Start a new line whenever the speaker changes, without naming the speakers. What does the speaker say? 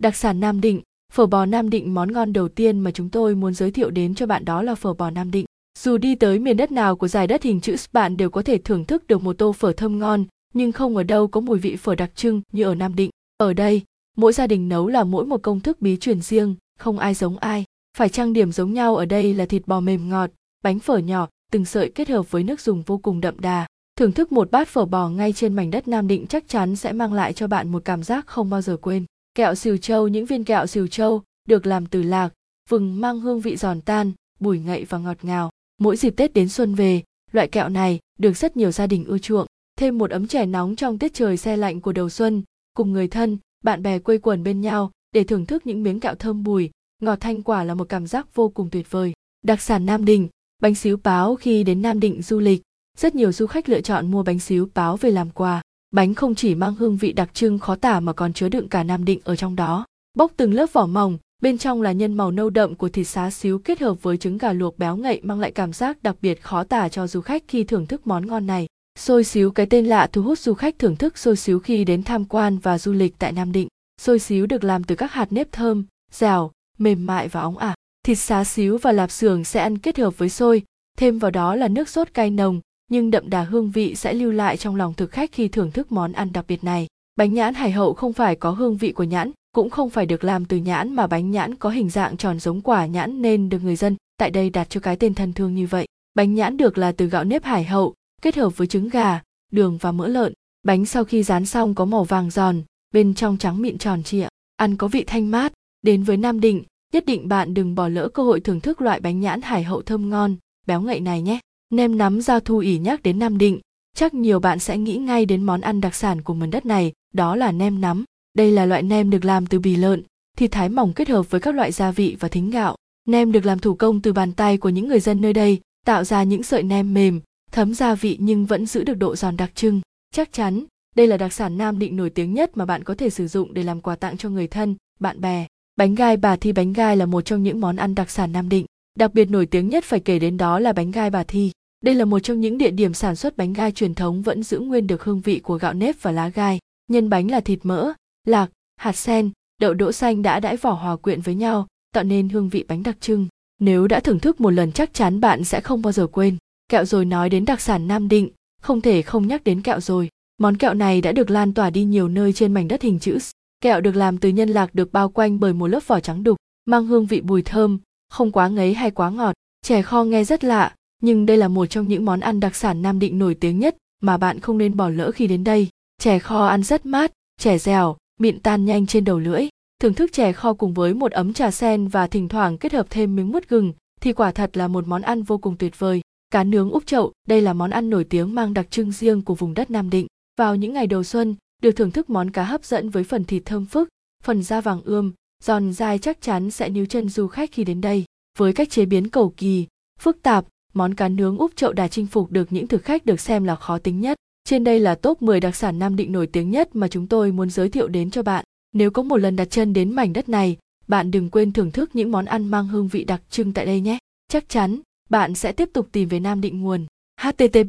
Đặc sản Nam Định, phở bò Nam Định món ngon đầu tiên mà chúng tôi muốn giới thiệu đến cho bạn đó là phở bò Nam Định. Dù đi tới miền đất nào của giải đất hình chữ S bạn đều có thể thưởng thức được một tô phở thơm ngon, nhưng không ở đâu có mùi vị phở đặc trưng như ở Nam Định. Ở đây, mỗi gia đình nấu là mỗi một công thức bí truyền riêng, không ai giống ai. Phải trang điểm giống nhau ở đây là thịt bò mềm ngọt, bánh phở nhỏ, từng sợi kết hợp với nước dùng vô cùng đậm đà. Thưởng thức một bát phở bò ngay trên mảnh đất Nam Định chắc chắn sẽ mang lại cho bạn một cảm giác không bao giờ quên. Kẹo xìu châu những viên kẹo xìu châu được làm từ lạc, vừng mang hương vị giòn tan, bùi ngậy và ngọt ngào. Mỗi dịp Tết đến xuân về, loại kẹo này được rất nhiều gia đình ưa chuộng. Thêm một ấm chè nóng trong tiết trời xe lạnh của đầu xuân, cùng người thân, bạn bè quây quần bên nhau để thưởng thức những miếng kẹo thơm bùi, ngọt thanh quả là một cảm giác vô cùng tuyệt vời. Đặc sản Nam Định, bánh xíu báo khi đến Nam Định du lịch, rất nhiều du khách lựa chọn mua bánh xíu báo về làm quà. Bánh không chỉ mang hương vị đặc trưng khó tả mà còn chứa đựng cả Nam Định ở trong đó. Bóc từng lớp vỏ mỏng, bên trong là nhân màu nâu đậm của thịt xá xíu kết hợp với trứng gà luộc béo ngậy mang lại cảm giác đặc biệt khó tả cho du khách khi thưởng thức món ngon này. Xôi xíu cái tên lạ thu hút du khách thưởng thức xôi xíu khi đến tham quan và du lịch tại Nam Định. Xôi xíu được làm từ các hạt nếp thơm, dẻo, mềm mại và óng ả. Thịt xá xíu và lạp xưởng sẽ ăn kết hợp với xôi, thêm vào đó là nước sốt cay nồng, nhưng đậm đà hương vị sẽ lưu lại trong lòng thực khách khi thưởng thức món ăn đặc biệt này. Bánh nhãn hải hậu không phải có hương vị của nhãn, cũng không phải được làm từ nhãn mà bánh nhãn có hình dạng tròn giống quả nhãn nên được người dân tại đây đặt cho cái tên thân thương như vậy. Bánh nhãn được là từ gạo nếp hải hậu, kết hợp với trứng gà, đường và mỡ lợn. Bánh sau khi rán xong có màu vàng giòn, bên trong trắng mịn tròn trịa, ăn có vị thanh mát. Đến với Nam Định, nhất định bạn đừng bỏ lỡ cơ hội thưởng thức loại bánh nhãn hải hậu thơm ngon, béo ngậy này nhé. Nem nắm giao thu ỉ nhắc đến Nam Định, chắc nhiều bạn sẽ nghĩ ngay đến món ăn đặc sản của miền đất này, đó là nem nắm. Đây là loại nem được làm từ bì lợn, thịt thái mỏng kết hợp với các loại gia vị và thính gạo. Nem được làm thủ công từ bàn tay của những người dân nơi đây, tạo ra những sợi nem mềm, thấm gia vị nhưng vẫn giữ được độ giòn đặc trưng. Chắc chắn, đây là đặc sản Nam Định nổi tiếng nhất mà bạn có thể sử dụng để làm quà tặng cho người thân, bạn bè. Bánh gai bà thi bánh gai là một trong những món ăn đặc sản Nam Định. Đặc biệt nổi tiếng nhất phải kể đến đó là bánh gai bà thi. Đây là một trong những địa điểm sản xuất bánh gai truyền thống vẫn giữ nguyên được hương vị của gạo nếp và lá gai. Nhân bánh là thịt mỡ, lạc, hạt sen, đậu đỗ xanh đã đãi vỏ hòa quyện với nhau, tạo nên hương vị bánh đặc trưng. Nếu đã thưởng thức một lần chắc chắn bạn sẽ không bao giờ quên. Kẹo rồi nói đến đặc sản Nam Định, không thể không nhắc đến kẹo rồi. Món kẹo này đã được lan tỏa đi nhiều nơi trên mảnh đất hình chữ S. Kẹo được làm từ nhân lạc được bao quanh bởi một lớp vỏ trắng đục, mang hương vị bùi thơm, không quá ngấy hay quá ngọt. Chè kho nghe rất lạ, nhưng đây là một trong những món ăn đặc sản Nam Định nổi tiếng nhất mà bạn không nên bỏ lỡ khi đến đây. Chè kho ăn rất mát, chè dẻo, mịn tan nhanh trên đầu lưỡi. Thưởng thức chè kho cùng với một ấm trà sen và thỉnh thoảng kết hợp thêm miếng mứt gừng thì quả thật là một món ăn vô cùng tuyệt vời. Cá nướng úp chậu, đây là món ăn nổi tiếng mang đặc trưng riêng của vùng đất Nam Định. Vào những ngày đầu xuân, được thưởng thức món cá hấp dẫn với phần thịt thơm phức, phần da vàng ươm, giòn dai chắc chắn sẽ níu chân du khách khi đến đây. Với cách chế biến cầu kỳ, phức tạp, món cá nướng úp chậu đã chinh phục được những thực khách được xem là khó tính nhất. Trên đây là top 10 đặc sản Nam Định nổi tiếng nhất mà chúng tôi muốn giới thiệu đến cho bạn. Nếu có một lần đặt chân đến mảnh đất này, bạn đừng quên thưởng thức những món ăn mang hương vị đặc trưng tại đây nhé. Chắc chắn, bạn sẽ tiếp tục tìm về Nam Định nguồn. http